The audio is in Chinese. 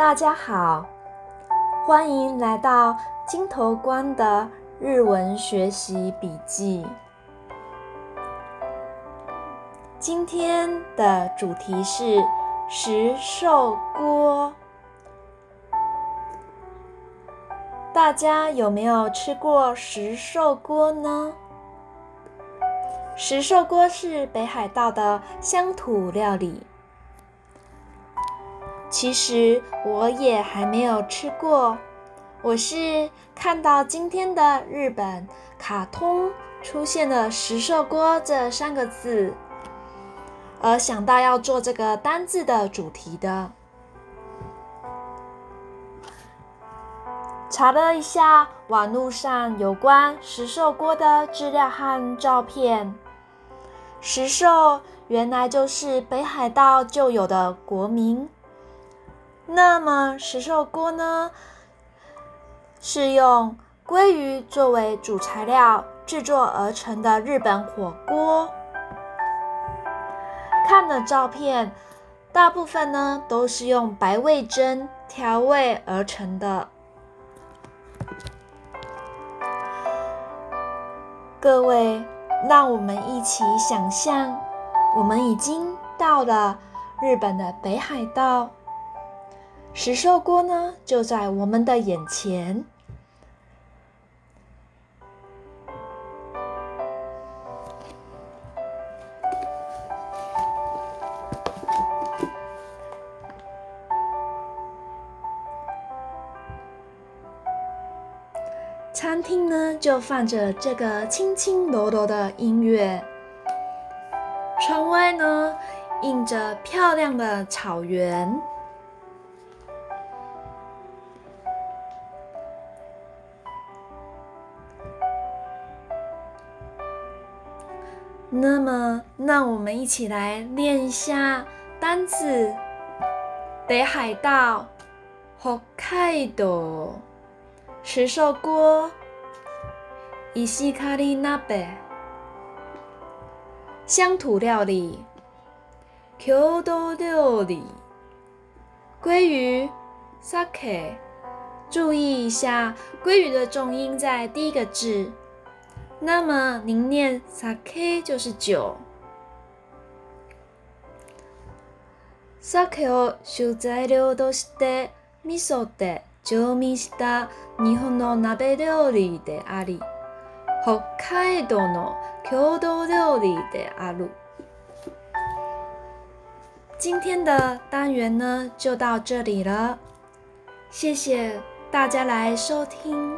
大家好，欢迎来到金头光的日文学习笔记。今天的主题是石寿锅。大家有没有吃过石寿锅呢？石寿锅是北海道的乡土料理。其实我也还没有吃过，我是看到今天的日本卡通出现了“石寿锅”这三个字，而想到要做这个单字的主题的。查了一下网络上有关石寿锅的资料和照片，石寿原来就是北海道就有的国名。那么石寿锅呢，是用鲑鱼作为主材料制作而成的日本火锅。看了照片，大部分呢都是用白味噌调味而成的。各位，让我们一起想象，我们已经到了日本的北海道，石寿锅呢就在我们的眼前。餐厅呢，就放着这个轻轻柔柔的音乐。窗外呢，映着漂亮的草原。那么，让我们一起来练一下单词：北海道，Hokkaido。石寿锅，伊西卡里纳贝，乡土料理，郷土料理，鲑鱼，sake。注意一下，鲑鱼的重音在第一个字，那么您念 sake 就是酒。sake を主材料として味噌で調味した日本の鍋料理であり、北海道の郷土料理である。今天的单元呢就到这里了，谢谢大家来收听。